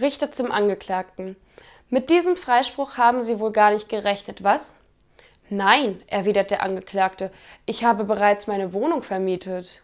Richter zum Angeklagten. Mit diesem Freispruch haben Sie wohl gar nicht gerechnet, was? Nein, erwidert der Angeklagte, ich habe bereits meine Wohnung vermietet.